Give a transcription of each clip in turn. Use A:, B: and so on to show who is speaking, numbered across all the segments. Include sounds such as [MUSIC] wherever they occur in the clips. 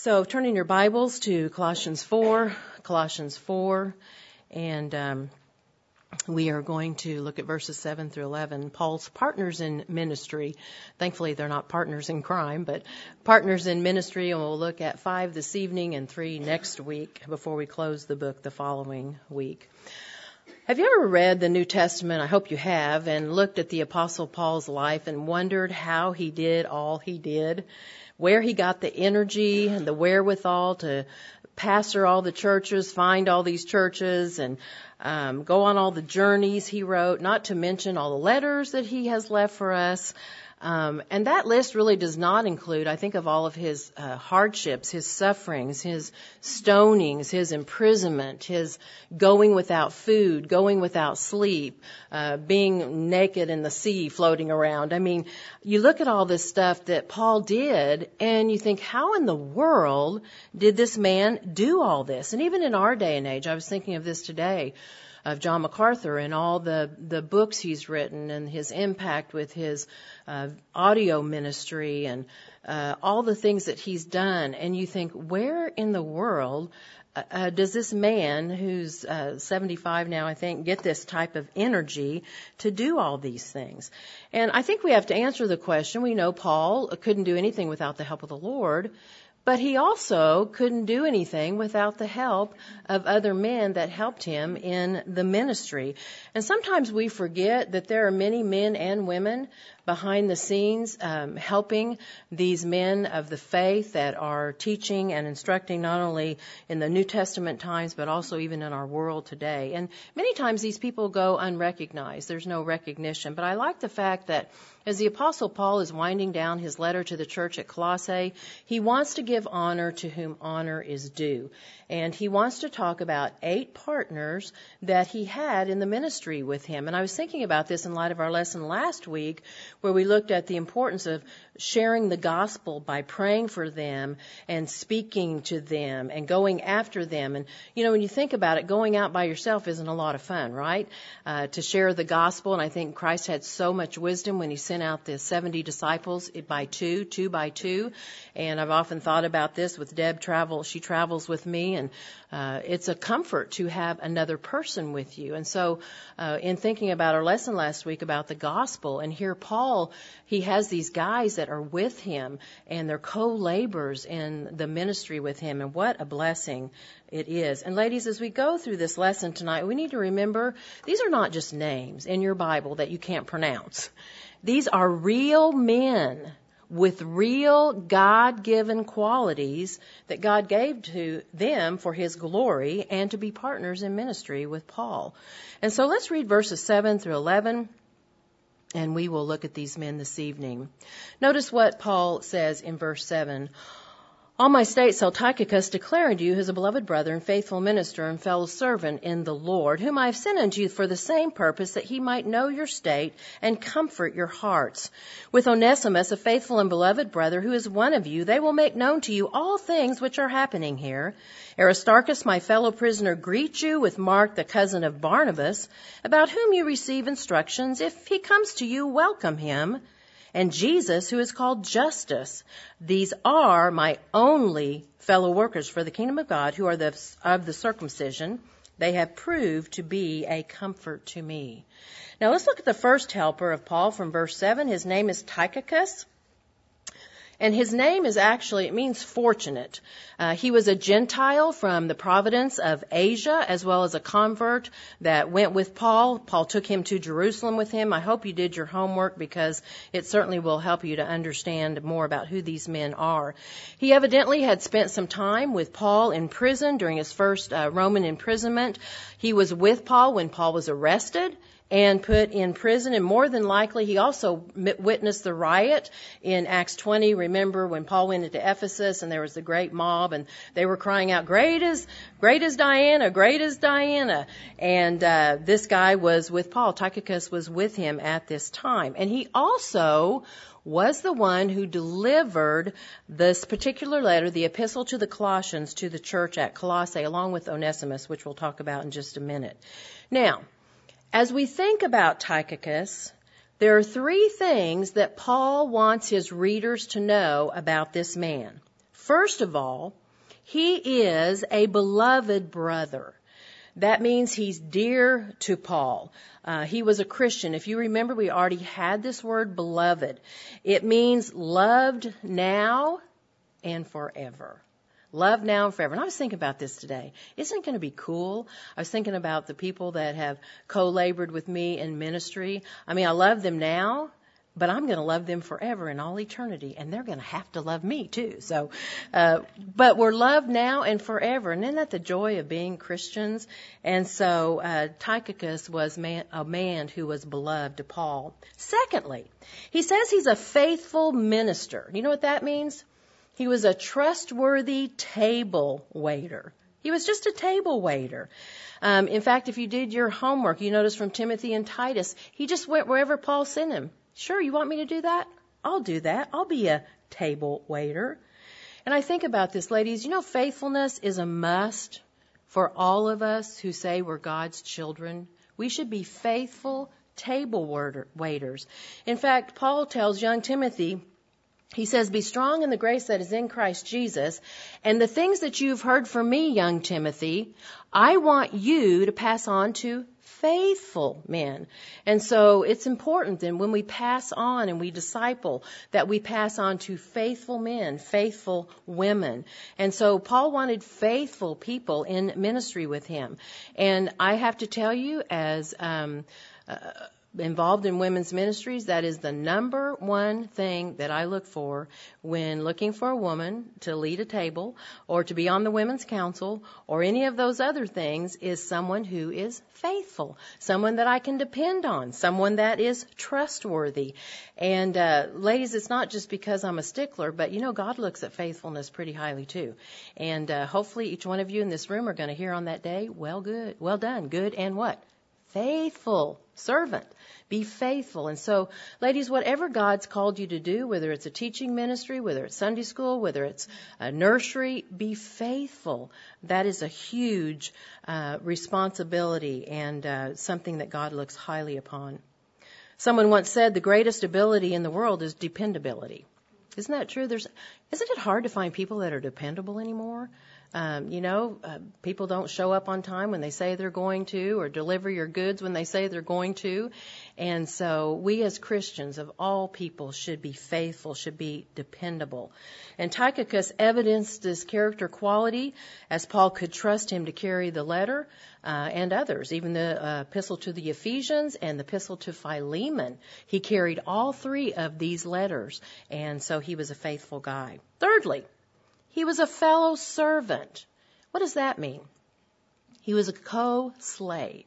A: So, turning your Bibles to Colossians 4, Colossians 4, and um, we are going to look at verses 7 through 11. Paul's partners in ministry. Thankfully, they're not partners in crime, but partners in ministry, and we'll look at five this evening and three next week before we close the book the following week. Have you ever read the New Testament? I hope you have, and looked at the Apostle Paul's life and wondered how he did all he did? Where he got the energy and the wherewithal to pastor all the churches, find all these churches, and um, go on all the journeys he wrote, not to mention all the letters that he has left for us. Um, and that list really does not include, I think, of all of his uh, hardships, his sufferings, his stonings, his imprisonment, his going without food, going without sleep, uh, being naked in the sea floating around. I mean, you look at all this stuff that Paul did and you think, how in the world did this man do all this? And even in our day and age, I was thinking of this today of John MacArthur and all the, the books he's written and his impact with his uh, audio ministry and uh, all the things that he's done. And you think, where in the world uh, uh does this man, who's uh, 75 now, I think, get this type of energy to do all these things? And I think we have to answer the question. We know Paul couldn't do anything without the help of the Lord. But he also couldn't do anything without the help of other men that helped him in the ministry. And sometimes we forget that there are many men and women behind the scenes um, helping these men of the faith that are teaching and instructing not only in the New Testament times but also even in our world today. And many times these people go unrecognized. There's no recognition. But I like the fact that as the Apostle Paul is winding down his letter to the church at Colossae, he wants to give honor to whom honor is due. And he wants to talk about eight partners that he had in the ministry with him. And I was thinking about this in light of our lesson last week, where we looked at the importance of sharing the gospel by praying for them and speaking to them and going after them. And, you know, when you think about it, going out by yourself isn't a lot of fun, right? Uh, to share the gospel. And I think Christ had so much wisdom when he sent out the 70 disciples by two, two by two. And I've often thought about this with Deb travel. She travels with me and uh, it's a comfort to have another person with you. And so, uh, in thinking about our lesson last week about the gospel, and here Paul, he has these guys that are with him, and they're co-laborers in the ministry with him, and what a blessing it is. And ladies, as we go through this lesson tonight, we need to remember these are not just names in your Bible that you can't pronounce. These are real men with real God given qualities that God gave to them for His glory and to be partners in ministry with Paul. And so let's read verses 7 through 11 and we will look at these men this evening. Notice what Paul says in verse 7. All my state shall Tychicus declare unto you his beloved brother and faithful minister and fellow servant in the Lord, whom I have sent unto you for the same purpose, that he might know your state and comfort your hearts. With Onesimus, a faithful and beloved brother, who is one of you, they will make known to you all things which are happening here. Aristarchus, my fellow prisoner, greet you with Mark, the cousin of Barnabas, about whom you receive instructions. If he comes to you, welcome him and Jesus, who is called Justus. These are my only fellow workers for the kingdom of God who are the, of the circumcision. They have proved to be a comfort to me. Now let's look at the first helper of Paul from verse 7. His name is Tychicus. And his name is actually, it means fortunate. Uh, he was a Gentile from the province of Asia, as well as a convert that went with Paul. Paul took him to Jerusalem with him. I hope you did your homework because it certainly will help you to understand more about who these men are. He evidently had spent some time with Paul in prison during his first uh, Roman imprisonment. He was with Paul when Paul was arrested and put in prison. And more than likely, he also witnessed the riot in Acts 20. Remember when Paul went into Ephesus and there was the great mob and they were crying out, great is, great is Diana, great is Diana. And, uh, this guy was with Paul. Tychicus was with him at this time. And he also was the one who delivered this particular letter, the epistle to the Colossians, to the church at Colossae, along with Onesimus, which we'll talk about in just a minute. Now, as we think about Tychicus, there are three things that Paul wants his readers to know about this man. First of all, he is a beloved brother. That means he's dear to Paul. Uh, he was a Christian. If you remember, we already had this word beloved. It means loved now and forever. Love now and forever. And I was thinking about this today. Isn't it going to be cool? I was thinking about the people that have co-labored with me in ministry. I mean, I love them now, but I'm going to love them forever in all eternity, and they're going to have to love me too. So, uh, but we're loved now and forever, and isn't that the joy of being Christians? And so, uh, Tychicus was man, a man who was beloved to Paul. Secondly, he says he's a faithful minister. You know what that means? He was a trustworthy table waiter. He was just a table waiter. Um, in fact, if you did your homework, you notice from Timothy and Titus, he just went wherever Paul sent him. Sure, you want me to do that? I'll do that. I'll be a table waiter. And I think about this, ladies. You know, faithfulness is a must for all of us who say we're God's children. We should be faithful table waiters. In fact, Paul tells young Timothy, he says, Be strong in the grace that is in Christ Jesus. And the things that you've heard from me, young Timothy, I want you to pass on to faithful men. And so it's important then when we pass on and we disciple that we pass on to faithful men, faithful women. And so Paul wanted faithful people in ministry with him. And I have to tell you as, um, uh, involved in women's ministries, that is the number one thing that I look for when looking for a woman to lead a table or to be on the women's council or any of those other things is someone who is faithful, someone that I can depend on, someone that is trustworthy. And uh, ladies, it's not just because I'm a stickler, but you know God looks at faithfulness pretty highly too. And uh, hopefully each one of you in this room are going to hear on that day, well good, well done, good and what? Faithful servant. Be faithful. And so, ladies, whatever God's called you to do, whether it's a teaching ministry, whether it's Sunday school, whether it's a nursery, be faithful. That is a huge uh, responsibility and uh, something that God looks highly upon. Someone once said the greatest ability in the world is dependability. Isn't that true? There's, isn't it hard to find people that are dependable anymore? Um, you know, uh, people don't show up on time when they say they're going to, or deliver your goods when they say they're going to. And so we as Christians of all people should be faithful, should be dependable. And Tychicus evidenced this character quality as Paul could trust him to carry the letter uh, and others, even the uh, epistle to the Ephesians and the epistle to Philemon. He carried all three of these letters, and so he was a faithful guy. Thirdly, he was a fellow servant. What does that mean? He was a co-slave.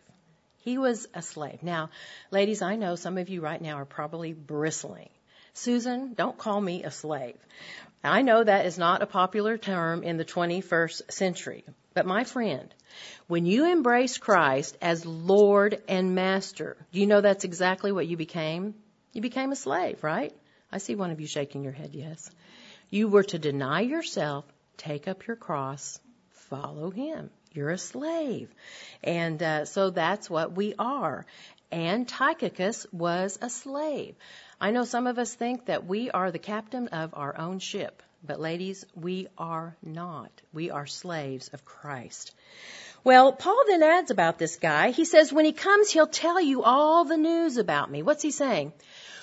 A: He was a slave. Now, ladies, I know some of you right now are probably bristling. Susan, don't call me a slave. I know that is not a popular term in the 21st century. But my friend, when you embrace Christ as Lord and Master, do you know that's exactly what you became? You became a slave, right? I see one of you shaking your head, yes. You were to deny yourself, take up your cross, follow him. You're a slave. And uh, so that's what we are. And was a slave. I know some of us think that we are the captain of our own ship. But ladies, we are not. We are slaves of Christ. Well, Paul then adds about this guy. He says, when he comes, he'll tell you all the news about me. What's he saying?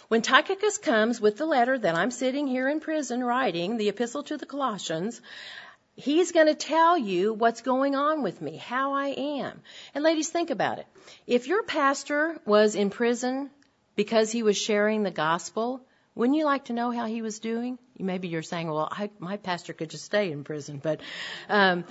A: When Tychicus comes with the letter that I'm sitting here in prison writing, the epistle to the Colossians, he's going to tell you what's going on with me, how I am. And ladies, think about it. If your pastor was in prison because he was sharing the gospel, wouldn't you like to know how he was doing? Maybe you're saying, well, I, my pastor could just stay in prison, but, um,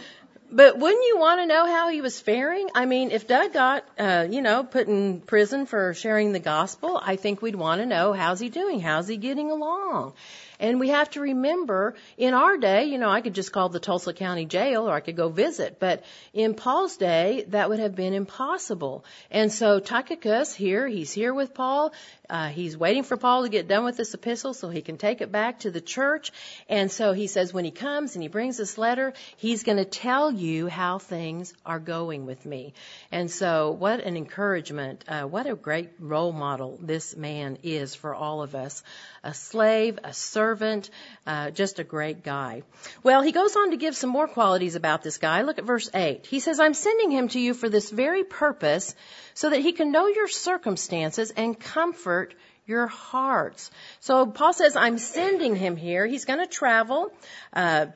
A: but wouldn't you want to know how he was faring? I mean, if Doug got, uh, you know, put in prison for sharing the gospel, I think we'd want to know how's he doing? How's he getting along? And we have to remember in our day, you know, I could just call the Tulsa County Jail or I could go visit, but in Paul's day, that would have been impossible. And so Tychicus here, he's here with Paul. Uh, he's waiting for Paul to get done with this epistle so he can take it back to the church. And so he says when he comes and he brings this letter, he's going to tell you how things are going with me. And so what an encouragement. Uh, what a great role model this man is for all of us. A slave, a servant, uh, just a great guy. Well, he goes on to give some more qualities about this guy. Look at verse 8. He says, I'm sending him to you for this very purpose so that he can know your circumstances and comfort your hearts. So Paul says, I'm sending him here. He's going to travel. Uh,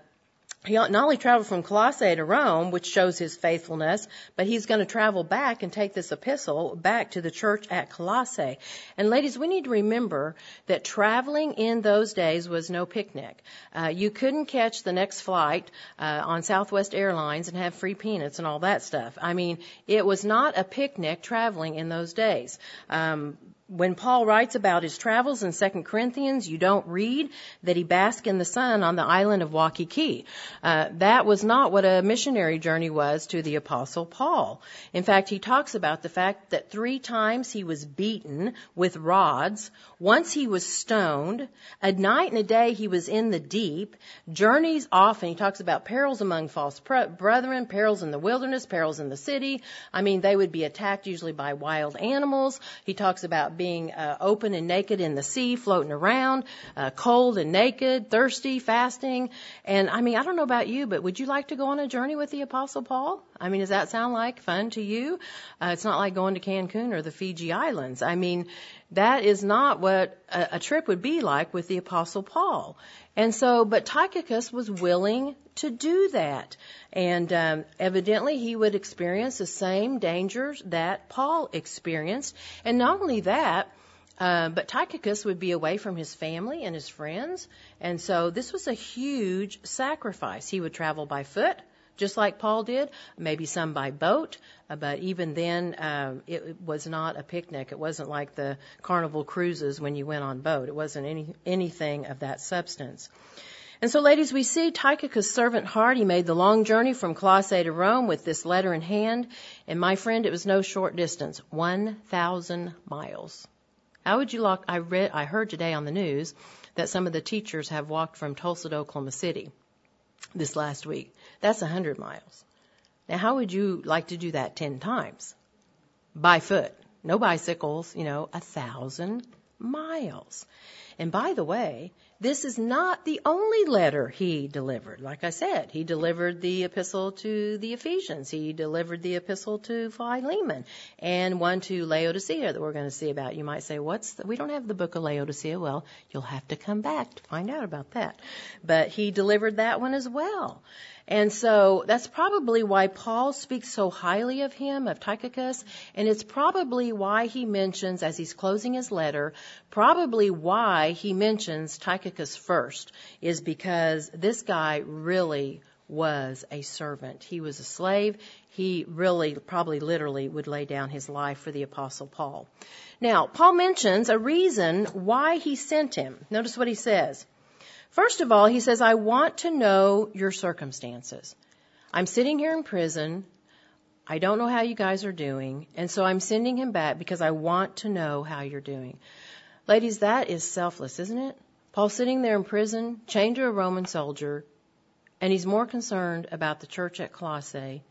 A: he not only traveled from Colossae to Rome, which shows his faithfulness, but he's going to travel back and take this epistle back to the church at Colossae. And ladies, we need to remember that traveling in those days was no picnic. Uh, you couldn't catch the next flight uh, on Southwest Airlines and have free peanuts and all that stuff. I mean, it was not a picnic traveling in those days. Um, when Paul writes about his travels in 2 Corinthians, you don't read that he basked in the sun on the island of Waikiki. Uh, that was not what a missionary journey was to the apostle Paul. In fact, he talks about the fact that three times he was beaten with rods, once he was stoned, a night and a day he was in the deep, journeys often. he talks about perils among false brethren, perils in the wilderness, perils in the city. I mean, they would be attacked usually by wild animals. He talks about being uh, open and naked in the sea, floating around, uh, cold and naked, thirsty, fasting. And I mean, I don't know about you, but would you like to go on a journey with the Apostle Paul? I mean, does that sound like fun to you? Uh, it's not like going to Cancun or the Fiji Islands. I mean, that is not what a, a trip would be like with the Apostle Paul. And so, but Tychicus was willing to do that. And um, evidently, he would experience the same dangers that Paul experienced. And not only that, uh, but Tychicus would be away from his family and his friends. And so, this was a huge sacrifice. He would travel by foot just like Paul did, maybe some by boat, uh, but even then, um, it was not a picnic. It wasn't like the carnival cruises when you went on boat. It wasn't any anything of that substance. And so, ladies, we see Tychicus' servant heart. He made the long journey from Colossae to Rome with this letter in hand. And my friend, it was no short distance 1,000 miles. How would you like? I read, I heard today on the news that some of the teachers have walked from Tulsa to Oklahoma City this last week. That's a 100 miles. Now, how would you like to do that 10 times? By foot. No bicycles, you know, a thousand miles. And by the way, this is not the only letter he delivered. Like I said, he delivered the epistle to the Ephesians. He delivered the epistle to Philemon and one to Laodicea that we're going to see about. You might say, what's the, we don't have the book of Laodicea. Well, you'll have to come back to find out about that. But he delivered that one as well. And so that's probably why Paul speaks so highly of him, of Tychicus, and it's probably why he mentions, as he's closing his letter, probably why he mentions Tychicus first, is because this guy really was a servant. He was a slave. He really, probably literally, would lay down his life for the Apostle Paul. Now, Paul mentions a reason why he sent him. Notice what he says. First of all, he says, I want to know your circumstances. I'm sitting here in prison. I don't know how you guys are doing. And so I'm sending him back because I want to know how you're doing. Ladies, that is selfless, isn't it? Paul sitting there in prison, chained to a Roman soldier, and he's more concerned about the church at Colossae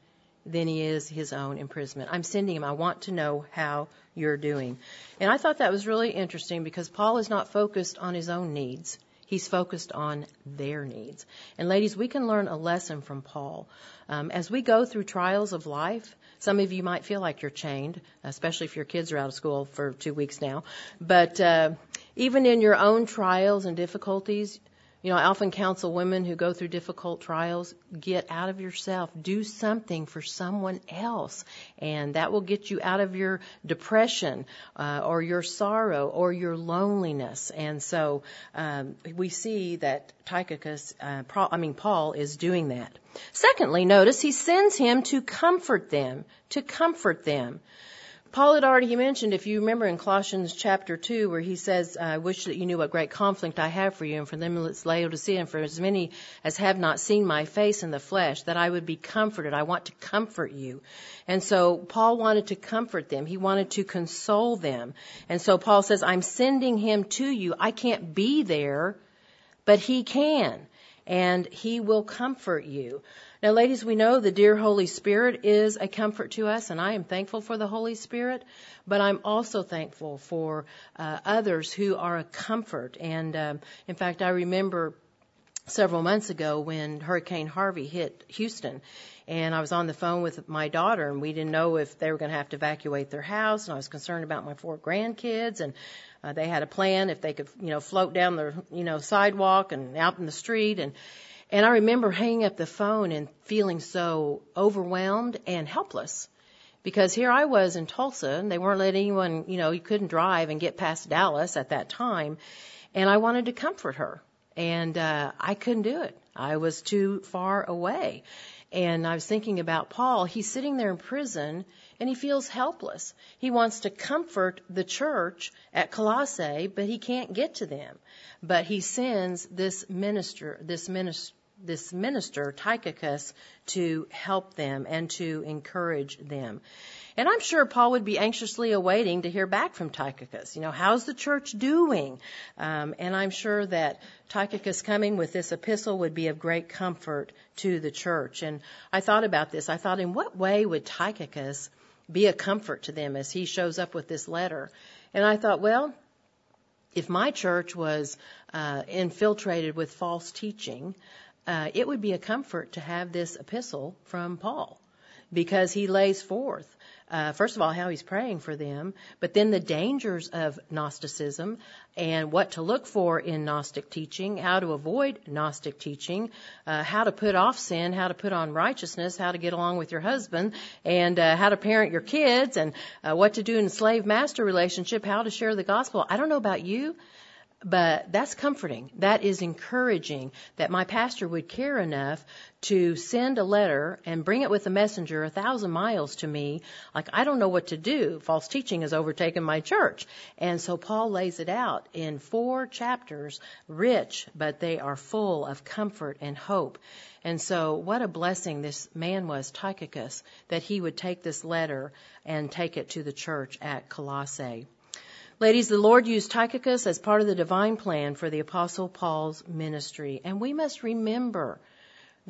A: than he is his own imprisonment. I'm sending him. I want to know how you're doing. And I thought that was really interesting because Paul is not focused on his own needs. He's focused on their needs. And ladies, we can learn a lesson from Paul. Um, as we go through trials of life, some of you might feel like you're chained, especially if your kids are out of school for two weeks now. But uh, even in your own trials and difficulties, you know, I often counsel women who go through difficult trials, get out of yourself, do something for someone else, and that will get you out of your depression uh, or your sorrow or your loneliness. And so um, we see that Tychicus, uh, I mean Paul, is doing that. Secondly, notice he sends him to comfort them, to comfort them. Paul had already mentioned, if you remember in Colossians chapter 2, where he says, I wish that you knew what great conflict I have for you, and for them it's Laodicea, and for as many as have not seen my face in the flesh, that I would be comforted. I want to comfort you. And so Paul wanted to comfort them. He wanted to console them. And so Paul says, I'm sending him to you. I can't be there, but he can. And he will comfort you. Now, ladies, we know the dear Holy Spirit is a comfort to us, and I am thankful for the Holy Spirit, but I'm also thankful for uh, others who are a comfort. And um, in fact, I remember several months ago when Hurricane Harvey hit Houston. And I was on the phone with my daughter, and we didn't know if they were going to have to evacuate their house. And I was concerned about my four grandkids, and uh, they had a plan if they could, you know, float down the, you know, sidewalk and out in the street. And and I remember hanging up the phone and feeling so overwhelmed and helpless because here I was in Tulsa and they weren't letting anyone, you know, you couldn't drive and get past Dallas at that time. And I wanted to comfort her and, uh, I couldn't do it. I was too far away. And I was thinking about Paul. He's sitting there in prison and he feels helpless. He wants to comfort the church at Colossae, but he can't get to them. But he sends this minister, this minister, this minister, Tychicus, to help them and to encourage them. And I'm sure Paul would be anxiously awaiting to hear back from Tychicus. You know, how's the church doing? Um, and I'm sure that Tychicus coming with this epistle would be of great comfort to the church. And I thought about this. I thought, in what way would Tychicus be a comfort to them as he shows up with this letter? And I thought, well, if my church was uh, infiltrated with false teaching, uh, it would be a comfort to have this epistle from Paul because he lays forth, uh, first of all, how he's praying for them, but then the dangers of Gnosticism and what to look for in Gnostic teaching, how to avoid Gnostic teaching, uh, how to put off sin, how to put on righteousness, how to get along with your husband, and uh, how to parent your kids, and uh, what to do in a slave master relationship, how to share the gospel. I don't know about you, but that's comforting. That is encouraging that my pastor would care enough to send a letter and bring it with a messenger a thousand miles to me. Like, I don't know what to do. False teaching has overtaken my church. And so Paul lays it out in four chapters, rich, but they are full of comfort and hope. And so what a blessing this man was, Tychicus, that he would take this letter and take it to the church at Colossae. Ladies, the Lord used Tychicus as part of the divine plan for the Apostle Paul's ministry. And we must remember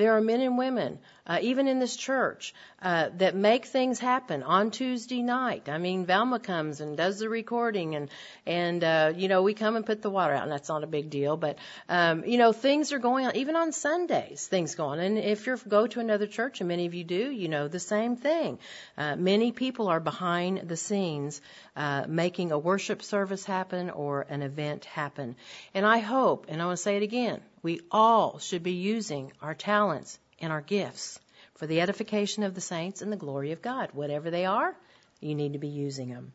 A: there are men and women, uh, even in this church, uh, that make things happen on Tuesday night. I mean, Velma comes and does the recording, and and uh, you know we come and put the water out, and that's not a big deal. But um, you know things are going on, even on Sundays, things go on. And if you go to another church, and many of you do, you know the same thing. Uh, many people are behind the scenes uh, making a worship service happen or an event happen. And I hope, and I want to say it again, we all should be using our talents and our gifts for the edification of the saints and the glory of God. Whatever they are, you need to be using them.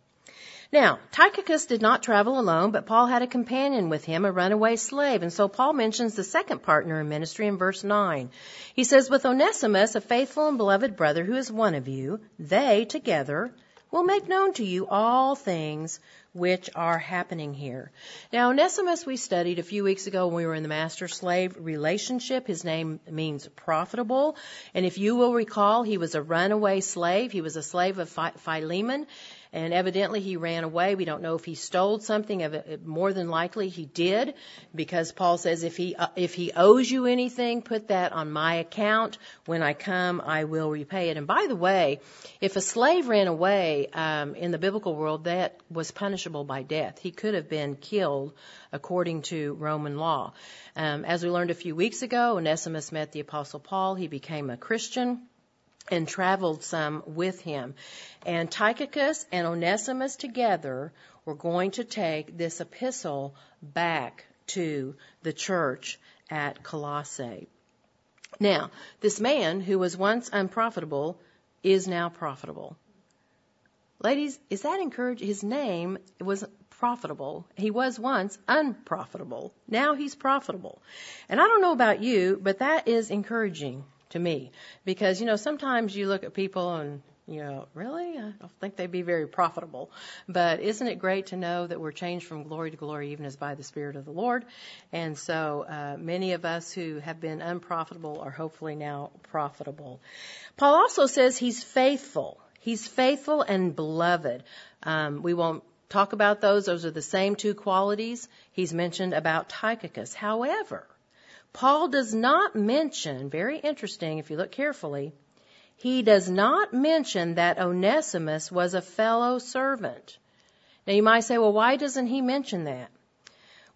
A: Now, Tychicus did not travel alone, but Paul had a companion with him, a runaway slave. And so Paul mentions the second partner in ministry in verse 9. He says, With Onesimus, a faithful and beloved brother who is one of you, they together will make known to you all things which are happening here. Now, Onesimus we studied a few weeks ago when we were in the master slave relationship. His name means profitable. And if you will recall, he was a runaway slave. He was a slave of Philemon and evidently he ran away. We don't know if he stole something. More than likely he did, because Paul says if he uh, if he owes you anything, put that on my account. When I come, I will repay it. And by the way, if a slave ran away um, in the biblical world, that was punishable by death. He could have been killed according to Roman law. Um, as we learned a few weeks ago, Onesimus met the Apostle Paul. He became a Christian and traveled some with him. And Tychicus and Onesimus together were going to take this epistle back to the church at Colossae. Now, this man who was once unprofitable is now profitable. Ladies, is that encouraging? His name was profitable. He was once unprofitable. Now he's profitable. And I don't know about you, but that is encouraging to me. Because you know sometimes you look at people and you know really? I don't think they'd be very profitable. But isn't it great to know that we're changed from glory to glory even as by the spirit of the Lord? And so uh, many of us who have been unprofitable are hopefully now profitable. Paul also says he's faithful. He's faithful and beloved. Um, we won't talk about those. Those are the same two qualities he's mentioned about Tychicus. However Paul does not mention, very interesting if you look carefully, he does not mention that Onesimus was a fellow servant. Now you might say, well, why doesn't he mention that?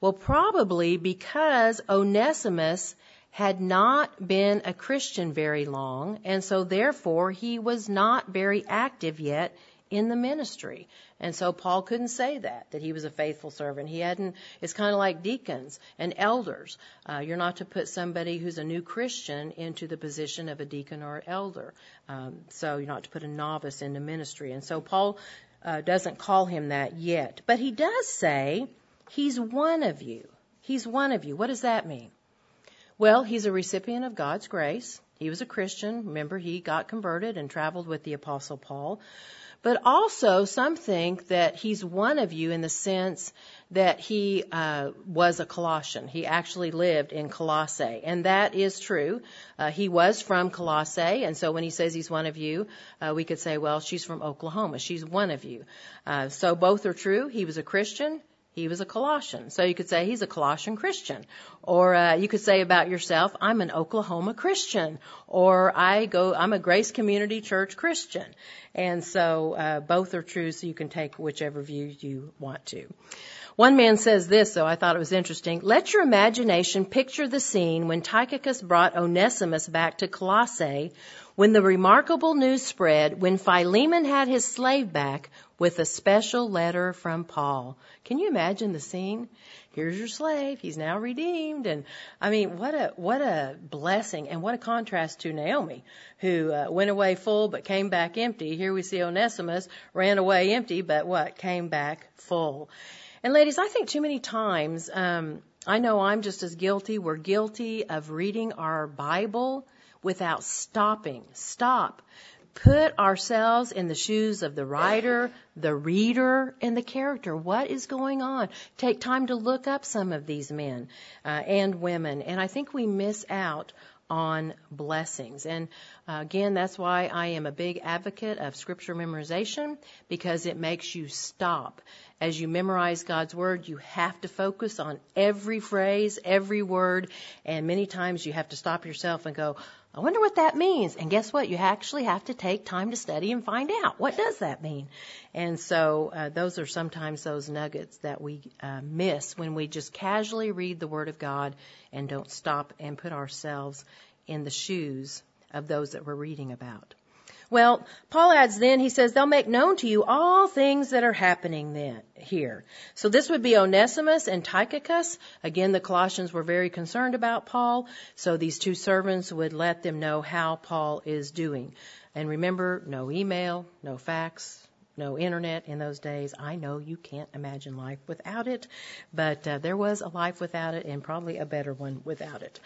A: Well, probably because Onesimus had not been a Christian very long, and so therefore he was not very active yet in the ministry. And so Paul couldn't say that, that he was a faithful servant. He hadn't, it's kind of like deacons and elders. Uh, you're not to put somebody who's a new Christian into the position of a deacon or elder. Um, so you're not to put a novice into ministry. And so Paul uh, doesn't call him that yet. But he does say, he's one of you. He's one of you. What does that mean? Well, he's a recipient of God's grace. He was a Christian. Remember, he got converted and traveled with the Apostle Paul. But also, some think that he's one of you in the sense that he uh, was a Colossian. He actually lived in Colossae, and that is true. Uh, he was from Colossae, and so when he says he's one of you, uh, we could say, well, she's from Oklahoma. She's one of you. Uh, so both are true. He was a Christian. He was a Colossian. So you could say he's a Colossian Christian. Or uh, you could say about yourself, I'm an Oklahoma Christian. Or I go, I'm a Grace Community Church Christian. And so uh, both are true, so you can take whichever view you want to. One man says this, though I thought it was interesting. Let your imagination picture the scene when Tychicus brought Onesimus back to Colossae, when the remarkable news spread, when Philemon had his slave back with a special letter from Paul. Can you imagine the scene? Here's your slave. He's now redeemed. And I mean, what a, what a blessing and what a contrast to Naomi, who uh, went away full but came back empty. Here we see Onesimus ran away empty, but what? Came back full. And ladies, I think too many times, um, I know I'm just as guilty. We're guilty of reading our Bible without stopping. Stop. Put ourselves in the shoes of the writer, the reader, and the character. What is going on? Take time to look up some of these men uh, and women. And I think we miss out on blessings. And uh, again, that's why I am a big advocate of scripture memorization because it makes you stop. As you memorize God's word, you have to focus on every phrase, every word, and many times you have to stop yourself and go, I wonder what that means. And guess what? You actually have to take time to study and find out what does that mean. And so uh, those are sometimes those nuggets that we uh, miss when we just casually read the Word of God and don't stop and put ourselves in the shoes of those that we're reading about. Well, Paul adds then, he says, they'll make known to you all things that are happening then, here. So this would be Onesimus and Tychicus. Again, the Colossians were very concerned about Paul, so these two servants would let them know how Paul is doing. And remember, no email, no fax, no internet in those days. I know you can't imagine life without it, but uh, there was a life without it and probably a better one without it.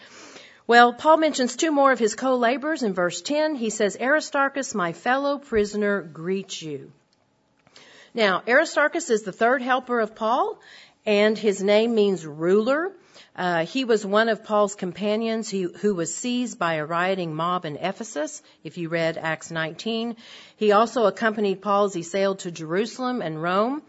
A: Well, Paul mentions two more of his co-laborers in verse 10. He says, Aristarchus, my fellow prisoner, greets you. Now, Aristarchus is the third helper of Paul, and his name means ruler. Uh, he was one of Paul's companions who, who was seized by a rioting mob in Ephesus, if you read Acts 19. He also accompanied Paul as he sailed to Jerusalem and Rome.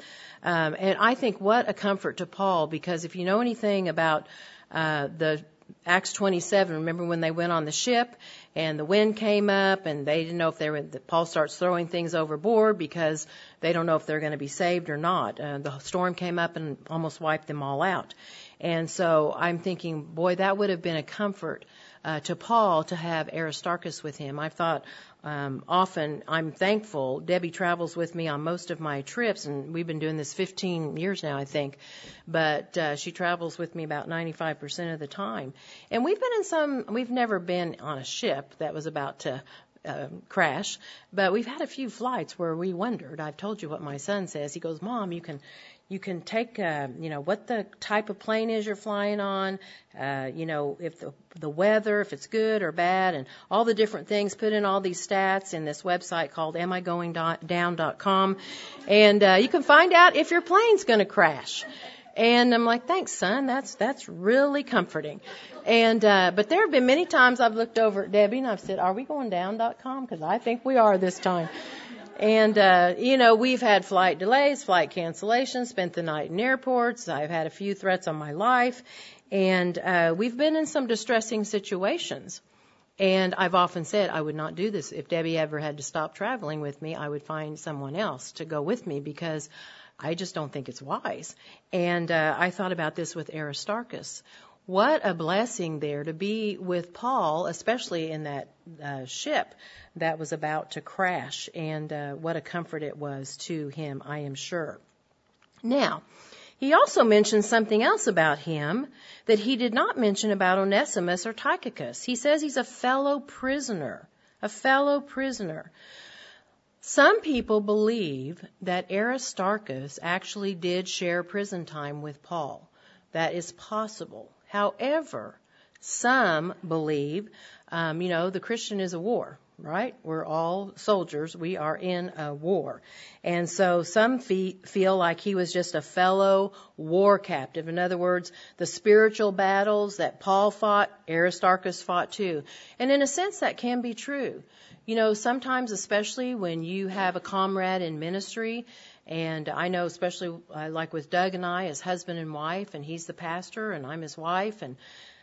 A: Um, and I think what a comfort to Paul, because if you know anything about uh, the Acts 27, remember when they went on the ship and the wind came up and they didn't know if they were, Paul starts throwing things overboard because they don't know if they're going to be saved or not. Uh, the storm came up and almost wiped them all out. And so I'm thinking, boy, that would have been a comfort uh, to Paul to have Aristarchus with him. I thought um, often I'm thankful. Debbie travels with me on most of my trips, and we've been doing this 15 years now, I think. But uh, she travels with me about 95% of the time. And we've been in some. We've never been on a ship that was about to uh, crash, but we've had a few flights where we wondered. I've told you what my son says. He goes, "Mom, you can you can take, uh, you know, what the type of plane is you're flying on, uh, you know, if the, the weather, if it's good or bad, and all the different things. Put in all these stats in this website called amigoingdown.com, and uh, you can find out if your plane's going to crash. And I'm like, thanks, son. That's that's really comforting. And uh, but there have been many times I've looked over at Debbie and I've said, "Are we going down.com?" Because I think we are this time. And, uh, you know, we've had flight delays, flight cancellations, spent the night in airports. I've had a few threats on my life. And uh, we've been in some distressing situations. And I've often said I would not do this. If Debbie ever had to stop traveling with me, I would find someone else to go with me because I just don't think it's wise. And uh, I thought about this with Aristarchus. What a blessing there to be with Paul, especially in that uh, ship that was about to crash. And uh, what a comfort it was to him, I am sure. Now, he also mentions something else about him that he did not mention about Onesimus or Tychicus. He says he's a fellow prisoner, a fellow prisoner. Some people believe that Aristarchus actually did share prison time with Paul. That is possible. However, some believe, um, you know, the Christian is a war right? We're all soldiers. We are in a war. And so some feel like he was just a fellow war captive. In other words, the spiritual battles that Paul fought, Aristarchus fought too. And in a sense, that can be true. You know, sometimes, especially when you have a comrade in ministry, and I know, especially uh, like with Doug and I, as husband and wife, and he's the pastor, and I'm his wife, and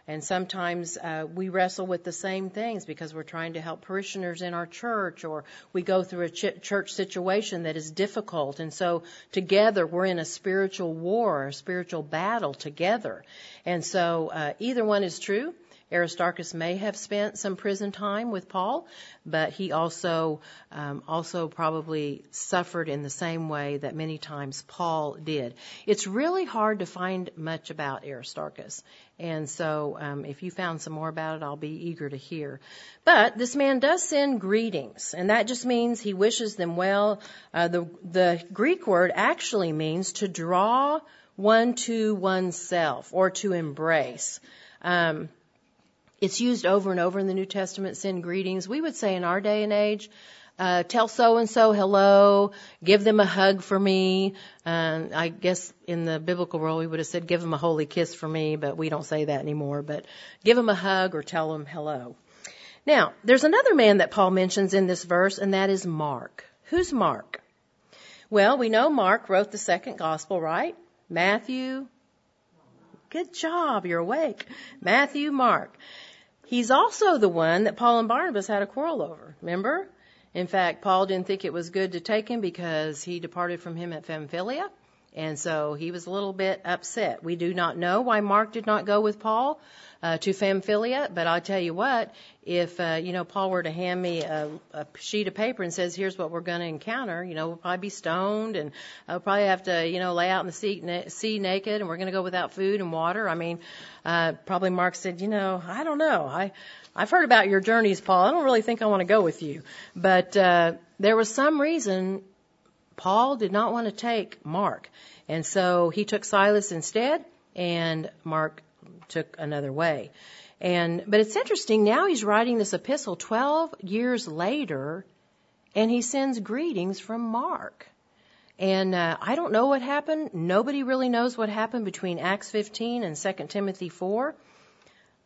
A: and sometimes uh, we wrestle with the same things because we're trying to help parishioners in our church, or we go through a ch- church situation that is difficult. And so together we're in a spiritual war, a spiritual battle together. And so uh, either one is true. Aristarchus may have spent some prison time with Paul, but he also um, also probably suffered in the same way that many times Paul did. It's really hard to find much about Aristarchus, and so um, if you found some more about it, I'll be eager to hear. But this man does send greetings, and that just means he wishes them well. Uh, the the Greek word actually means to draw one to oneself or to embrace. Um, it's used over and over in the New Testament, send greetings. We would say in our day and age, uh, tell so and so hello, give them a hug for me. Uh, I guess in the biblical world we would have said give them a holy kiss for me, but we don't say that anymore. But give them a hug or tell them hello. Now, there's another man that Paul mentions in this verse, and that is Mark. Who's Mark? Well, we know Mark wrote the second gospel, right? Matthew. Good job, you're awake. Matthew, Mark. He's also the one that Paul and Barnabas had a quarrel over. Remember? In fact, Paul didn't think it was good to take him because he departed from him at Pamphylia. And so he was a little bit upset. We do not know why Mark did not go with Paul uh, to Pamphylia, but I'll tell you what, if, uh, you know, Paul were to hand me a, a sheet of paper and says, here's what we're going to encounter, you know, we'll probably be stoned and I'll probably have to, you know, lay out in the sea, na- sea naked and we're going to go without food and water. I mean, uh, probably Mark said, you know, I don't know. I, I've heard about your journeys, Paul. I don't really think I want to go with you. But, uh, there was some reason Paul did not want to take Mark. And so he took Silas instead, and Mark took another way. And, but it's interesting, now he's writing this epistle 12 years later, and he sends greetings from Mark. And uh, I don't know what happened. Nobody really knows what happened between Acts 15 and 2 Timothy 4.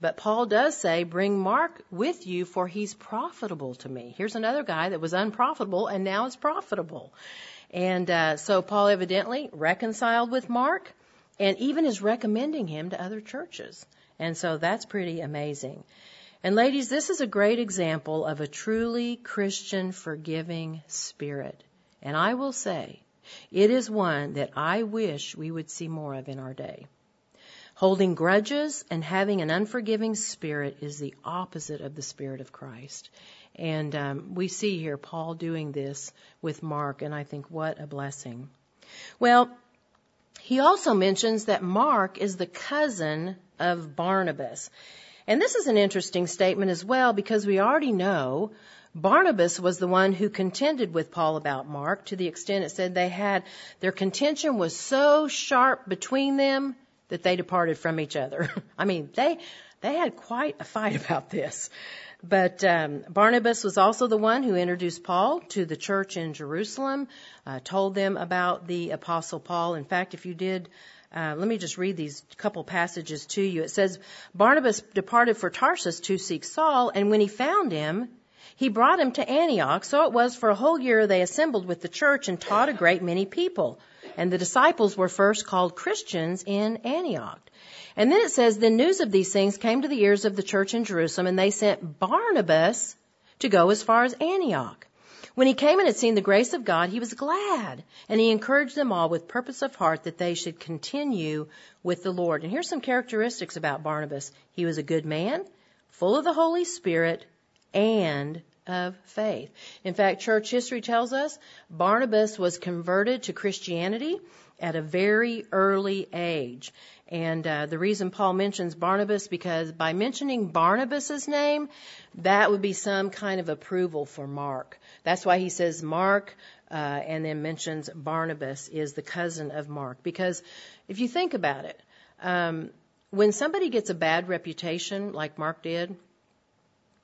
A: But Paul does say, bring Mark with you for he's profitable to me. Here's another guy that was unprofitable and now is profitable. And uh, so Paul evidently reconciled with Mark and even is recommending him to other churches. And so that's pretty amazing. And ladies, this is a great example of a truly Christian forgiving spirit. And I will say, it is one that I wish we would see more of in our day. Holding grudges and having an unforgiving spirit is the opposite of the spirit of Christ. And um, we see here Paul doing this with Mark, and I think what a blessing. Well, he also mentions that Mark is the cousin of Barnabas. And this is an interesting statement as well because we already know Barnabas was the one who contended with Paul about Mark to the extent it said they had, their contention was so sharp between them that they departed from each other. [LAUGHS] I mean, they, they had quite a fight [LAUGHS] about this. But um, Barnabas was also the one who introduced Paul to the church in Jerusalem, uh, told them about the Apostle Paul. In fact, if you did, uh, let me just read these couple passages to you. It says, Barnabas departed for Tarsus to seek Saul, and when he found him, he brought him to Antioch. So it was for a whole year they assembled with the church and taught a great many people. And the disciples were first called Christians in Antioch. And then it says, the news of these things came to the ears of the church in Jerusalem, and they sent Barnabas to go as far as Antioch. When he came and had seen the grace of God, he was glad, and he encouraged them all with purpose of heart that they should continue with the Lord. And here's some characteristics about Barnabas. He was a good man, full of the Holy Spirit, and of faith. In fact, church history tells us Barnabas was converted to Christianity at a very early age. And uh, the reason Paul mentions Barnabas, because by mentioning Barnabas's name, that would be some kind of approval for Mark. That's why he says Mark, uh, and then mentions Barnabas is the cousin of Mark. Because if you think about it, um, when somebody gets a bad reputation, like Mark did,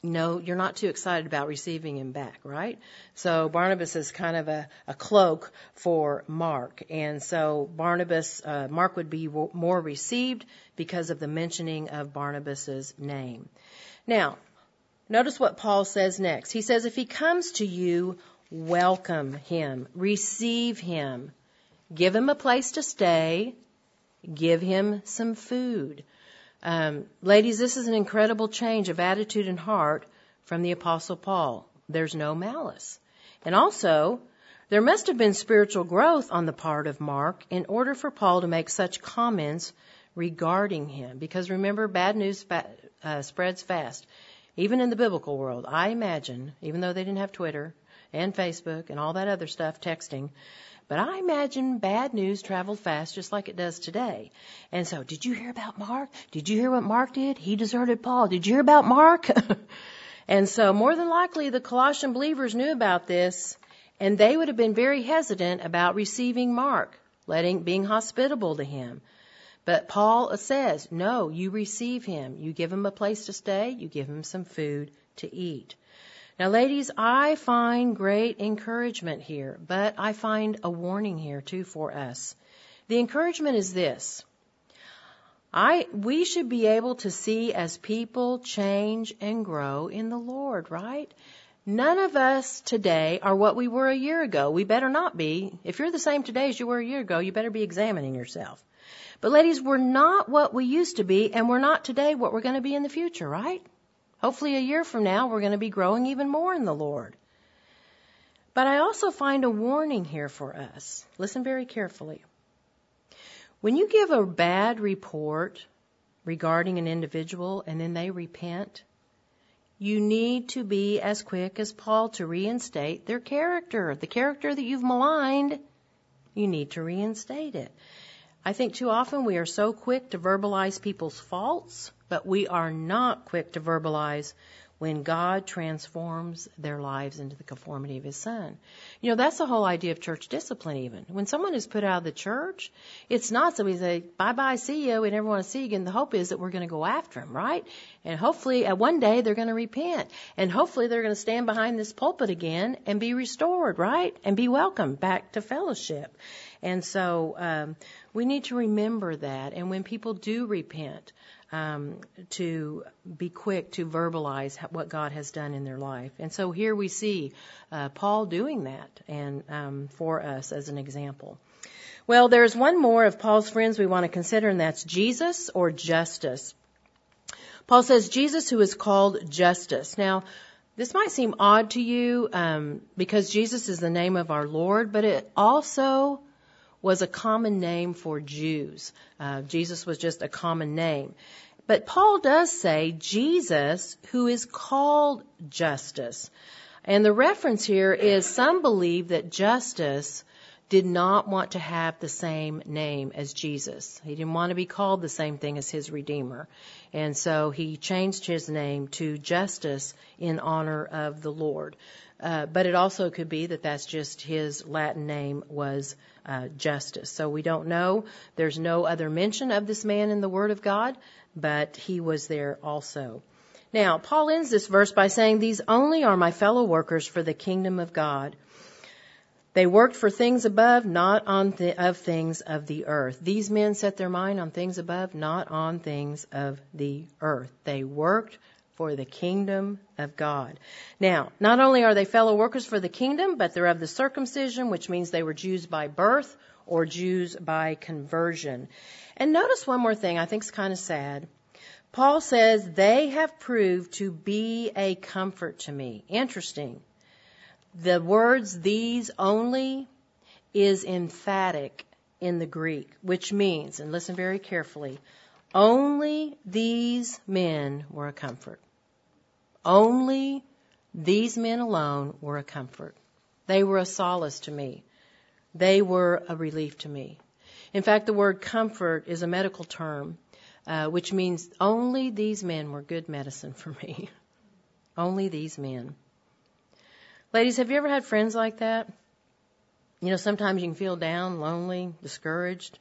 A: no, you're not too excited about receiving him back, right? So Barnabas is kind of a, a cloak for Mark. And so Barnabas, uh, Mark would be more received because of the mentioning of Barnabas's name. Now, notice what Paul says next. He says, if he comes to you, welcome him, receive him, give him a place to stay, give him some food. Um, ladies, this is an incredible change of attitude and heart from the Apostle Paul. There's no malice. And also, there must have been spiritual growth on the part of Mark in order for Paul to make such comments regarding him. Because remember, bad news fa- uh, spreads fast. Even in the biblical world, I imagine, even though they didn't have Twitter and Facebook and all that other stuff, texting, but I imagine bad news traveled fast just like it does today. And so, did you hear about Mark? Did you hear what Mark did? He deserted Paul. Did you hear about Mark? [LAUGHS] and so, more than likely, the Colossian believers knew about this, and they would have been very hesitant about receiving Mark, letting, being hospitable to him. But Paul says, no, you receive him. You give him a place to stay. You give him some food to eat. Now, ladies, I find great encouragement here, but I find a warning here too for us. The encouragement is this. I, we should be able to see as people change and grow in the Lord, right? None of us today are what we were a year ago. We better not be. If you're the same today as you were a year ago, you better be examining yourself. But ladies, we're not what we used to be, and we're not today what we're going to be in the future, right? Hopefully, a year from now, we're going to be growing even more in the Lord. But I also find a warning here for us. Listen very carefully. When you give a bad report regarding an individual and then they repent, you need to be as quick as Paul to reinstate their character. The character that you've maligned, you need to reinstate it. I think too often we are so quick to verbalize people's faults but we are not quick to verbalize when God transforms their lives into the conformity of His Son. You know, that's the whole idea of church discipline even. When someone is put out of the church, it's not so we say, bye bye, see you, we never want to see you again. The hope is that we're going to go after them, right? And hopefully at one day they're going to repent. And hopefully they're going to stand behind this pulpit again and be restored, right? And be welcomed back to fellowship. And so, um, we need to remember that. And when people do repent, um, to be quick to verbalize what God has done in their life. And so here we see uh, Paul doing that, and um, for us as an example. Well, there's one more of Paul's friends we want to consider, and that's Jesus or Justus. Paul says Jesus, who is called Justus. Now, this might seem odd to you um, because Jesus is the name of our Lord, but it also was a common name for Jews. Uh, Jesus was just a common name. But Paul does say Jesus, who is called Justus. And the reference here is some believe that Justus did not want to have the same name as Jesus. He didn't want to be called the same thing as his Redeemer. And so he changed his name to Justus in honor of the Lord. Uh, but it also could be that that's just his Latin name was uh, Justus. So we don't know. There's no other mention of this man in the Word of God, but he was there also. Now, Paul ends this verse by saying, These only are my fellow workers for the kingdom of God. They worked for things above, not on th- of things of the earth. These men set their mind on things above, not on things of the earth. They worked for the kingdom of God. Now, not only are they fellow workers for the kingdom, but they're of the circumcision, which means they were Jews by birth or Jews by conversion. And notice one more thing I think is kind of sad. Paul says, they have proved to be a comfort to me. Interesting. The words these only is emphatic in the Greek, which means, and listen very carefully, only these men were a comfort. Only these men alone were a comfort. They were a solace to me. They were a relief to me. In fact, the word comfort is a medical term, uh, which means only these men were good medicine for me. [LAUGHS] only these men. Ladies, have you ever had friends like that? You know, sometimes you can feel down, lonely, discouraged,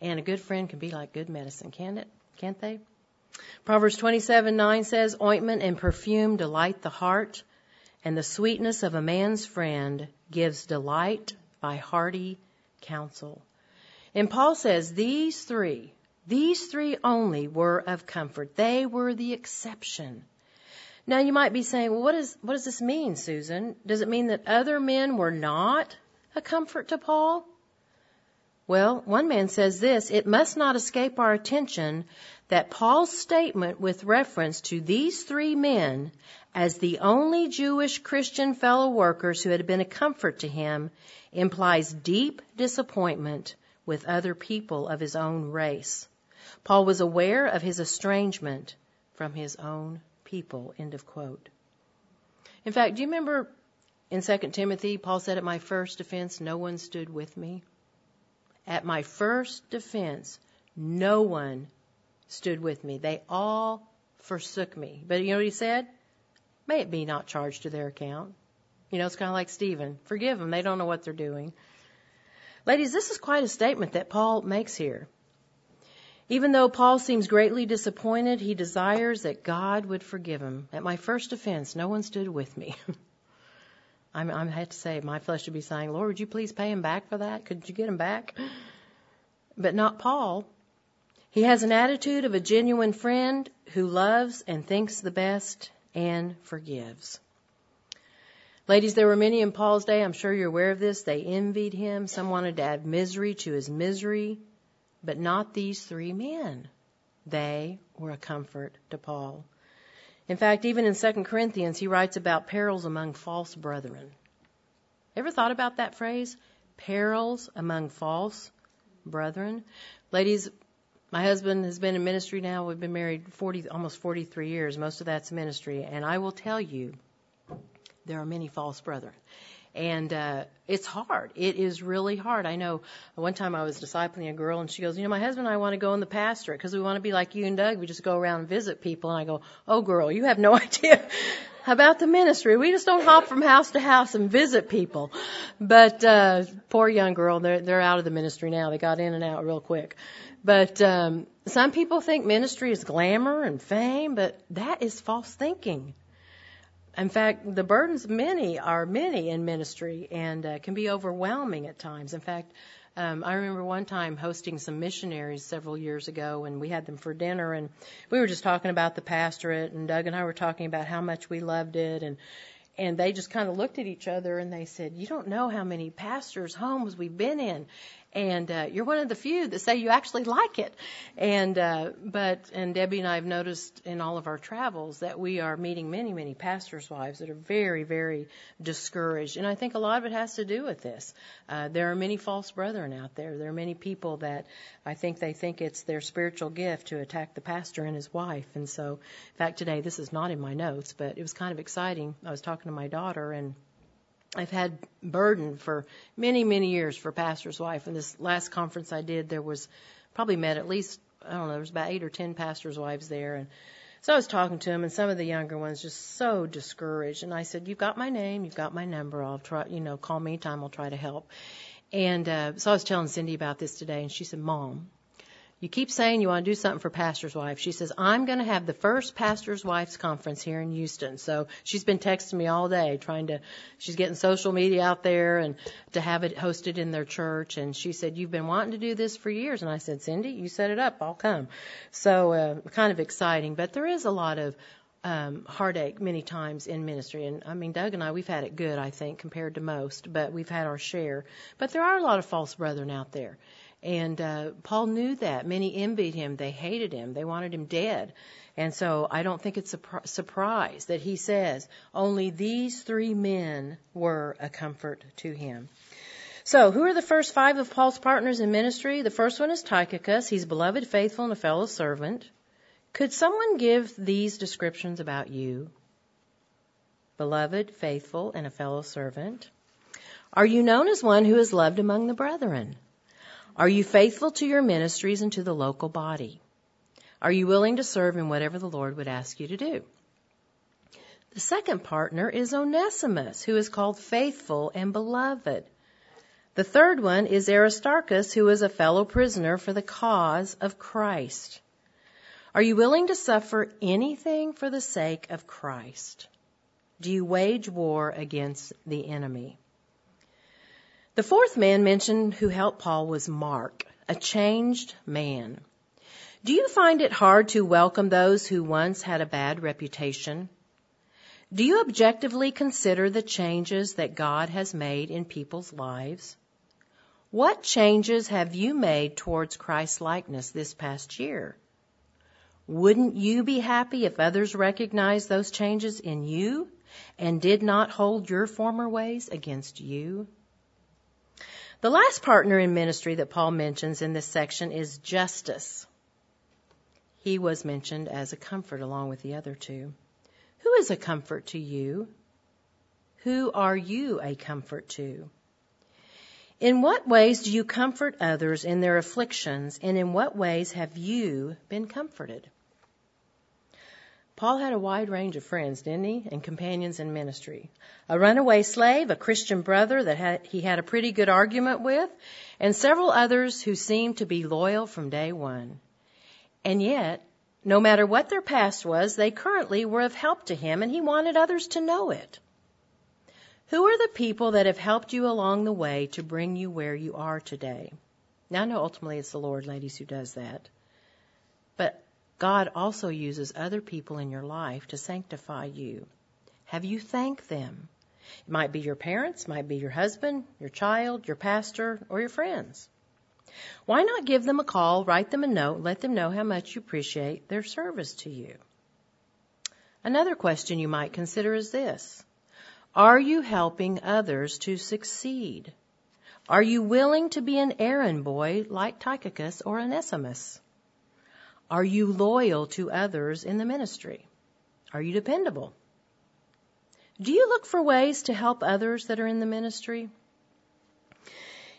A: and a good friend can be like good medicine, can't it? Can't they? Proverbs 27:9 says, "Ointment and perfume delight the heart, and the sweetness of a man's friend gives delight by hearty counsel." And Paul says these three, these three only were of comfort. They were the exception. Now you might be saying, well, what, is, what does this mean, Susan? Does it mean that other men were not a comfort to Paul? Well, one man says this, it must not escape our attention that Paul's statement with reference to these three men as the only Jewish Christian fellow workers who had been a comfort to him implies deep disappointment with other people of his own race. Paul was aware of his estrangement from his own people. End of quote. In fact, do you remember in 2 Timothy, Paul said, At my first defense, no one stood with me. At my first defense, no one stood with me. They all forsook me. But you know what he said? May it be not charged to their account. You know, it's kind of like Stephen. Forgive them. They don't know what they're doing. Ladies, this is quite a statement that Paul makes here. Even though Paul seems greatly disappointed, he desires that God would forgive him. At my first offense, no one stood with me. [LAUGHS] I'm, I have to say, my flesh would be saying, Lord, would you please pay him back for that? Could you get him back? But not Paul. He has an attitude of a genuine friend who loves and thinks the best and forgives. Ladies, there were many in Paul's day. I'm sure you're aware of this. They envied him. Some wanted to add misery to his misery, but not these three men. They were a comfort to Paul. In fact, even in 2 Corinthians, he writes about perils among false brethren. Ever thought about that phrase? Perils among false brethren. Ladies, my husband has been in ministry now. We've been married 40, almost 43 years. Most of that's ministry. And I will tell you, there are many false brethren. And uh, it's hard. It is really hard. I know one time I was discipling a girl, and she goes, You know, my husband and I want to go in the pastorate because we want to be like you and Doug. We just go around and visit people. And I go, Oh, girl, you have no [LAUGHS] idea about the ministry. We just don't hop from house to house and visit people. But uh, poor young girl, they're they're out of the ministry now. They got in and out real quick. But um, some people think ministry is glamour and fame, but that is false thinking in fact, the burdens many are many in ministry and uh, can be overwhelming at times. In fact, um, I remember one time hosting some missionaries several years ago, and we had them for dinner, and we were just talking about the pastorate, and Doug and I were talking about how much we loved it, and and they just kind of looked at each other and they said, "You don't know how many pastors' homes we've been in." And uh, you're one of the few that say you actually like it. And uh, but and Debbie and I have noticed in all of our travels that we are meeting many many pastors' wives that are very very discouraged, and I think a lot of it has to do with this. Uh, there are many false brethren out there. There are many people that I think they think it's their spiritual gift to attack the pastor and his wife, and so in fact today this is not in my notes, but it was kind of exciting. I was talking to my daughter and I've had burden for many, many years for pastor's wife. And this last conference I did, there was probably met at least, I don't know, there was about eight or ten pastor's wives there. And so I was talking to them, and some of the younger ones just so discouraged. And I said, You've got my name, you've got my number. I'll try, you know, call me anytime, I'll try to help. And uh, so I was telling Cindy about this today, and she said, Mom, you keep saying you want to do something for pastor's wife. She says, I'm going to have the first pastor's wives conference here in Houston. So she's been texting me all day trying to, she's getting social media out there and to have it hosted in their church. And she said, you've been wanting to do this for years. And I said, Cindy, you set it up. I'll come. So, uh, kind of exciting, but there is a lot of um, heartache many times in ministry. And I mean, Doug and I, we've had it good, I think, compared to most, but we've had our share. But there are a lot of false brethren out there. And uh, Paul knew that. Many envied him. They hated him. They wanted him dead. And so I don't think it's a surprise that he says only these three men were a comfort to him. So, who are the first five of Paul's partners in ministry? The first one is Tychicus. He's beloved, faithful, and a fellow servant. Could someone give these descriptions about you? Beloved, faithful, and a fellow servant. Are you known as one who is loved among the brethren? Are you faithful to your ministries and to the local body? Are you willing to serve in whatever the Lord would ask you to do? The second partner is Onesimus, who is called faithful and beloved. The third one is Aristarchus, who is a fellow prisoner for the cause of Christ. Are you willing to suffer anything for the sake of Christ? Do you wage war against the enemy? The fourth man mentioned who helped Paul was Mark, a changed man. Do you find it hard to welcome those who once had a bad reputation? Do you objectively consider the changes that God has made in people's lives? What changes have you made towards Christ likeness this past year? Wouldn't you be happy if others recognized those changes in you and did not hold your former ways against you? The last partner in ministry that Paul mentions in this section is Justus. He was mentioned as a comfort along with the other two. Who is a comfort to you? Who are you a comfort to? In what ways do you comfort others in their afflictions, and in what ways have you been comforted? Paul had a wide range of friends, didn't he? And companions in ministry. A runaway slave, a Christian brother that had, he had a pretty good argument with, and several others who seemed to be loyal from day one. And yet, no matter what their past was, they currently were of help to him, and he wanted others to know it. Who are the people that have helped you along the way to bring you where you are today? Now, I know ultimately it's the Lord, ladies, who does that. But God also uses other people in your life to sanctify you. Have you thanked them? It might be your parents, might be your husband, your child, your pastor, or your friends. Why not give them a call, write them a note, let them know how much you appreciate their service to you? Another question you might consider is this. Are you helping others to succeed? Are you willing to be an errand boy like Tychicus or Onesimus? Are you loyal to others in the ministry? Are you dependable? Do you look for ways to help others that are in the ministry?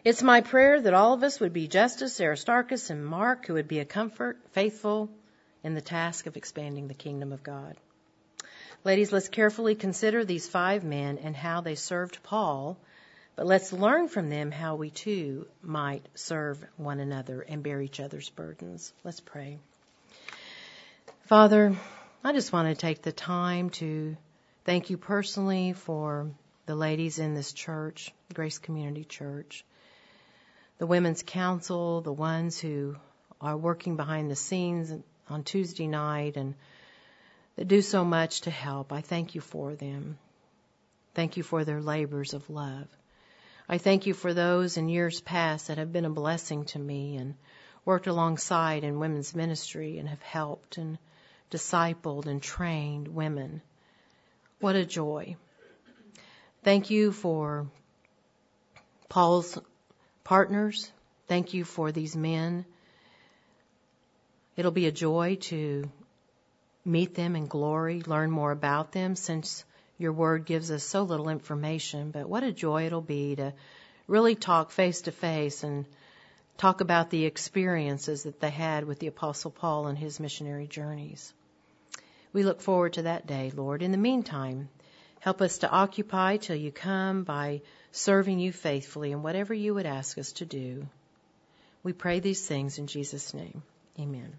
A: It's my prayer that all of us would be Justus, Aristarchus, and Mark, who would be a comfort, faithful in the task of expanding the kingdom of God. Ladies, let's carefully consider these five men and how they served Paul, but let's learn from them how we too might serve one another and bear each other's burdens. Let's pray. Father, I just want to take the time to thank you personally for the ladies in this church, Grace Community Church, the Women's Council, the ones who are working behind the scenes on Tuesday night and that do so much to help. I thank you for them. Thank you for their labors of love. I thank you for those in years past that have been a blessing to me and worked alongside in women's ministry and have helped and discipled and trained women. What a joy. Thank you for Paul's partners. Thank you for these men. It'll be a joy to meet them in glory, learn more about them since your word gives us so little information. But what a joy it'll be to really talk face to face and talk about the experiences that they had with the Apostle Paul and his missionary journeys. We look forward to that day, Lord. In the meantime, help us to occupy till you come by serving you faithfully in whatever you would ask us to do. We pray these things in Jesus' name. Amen.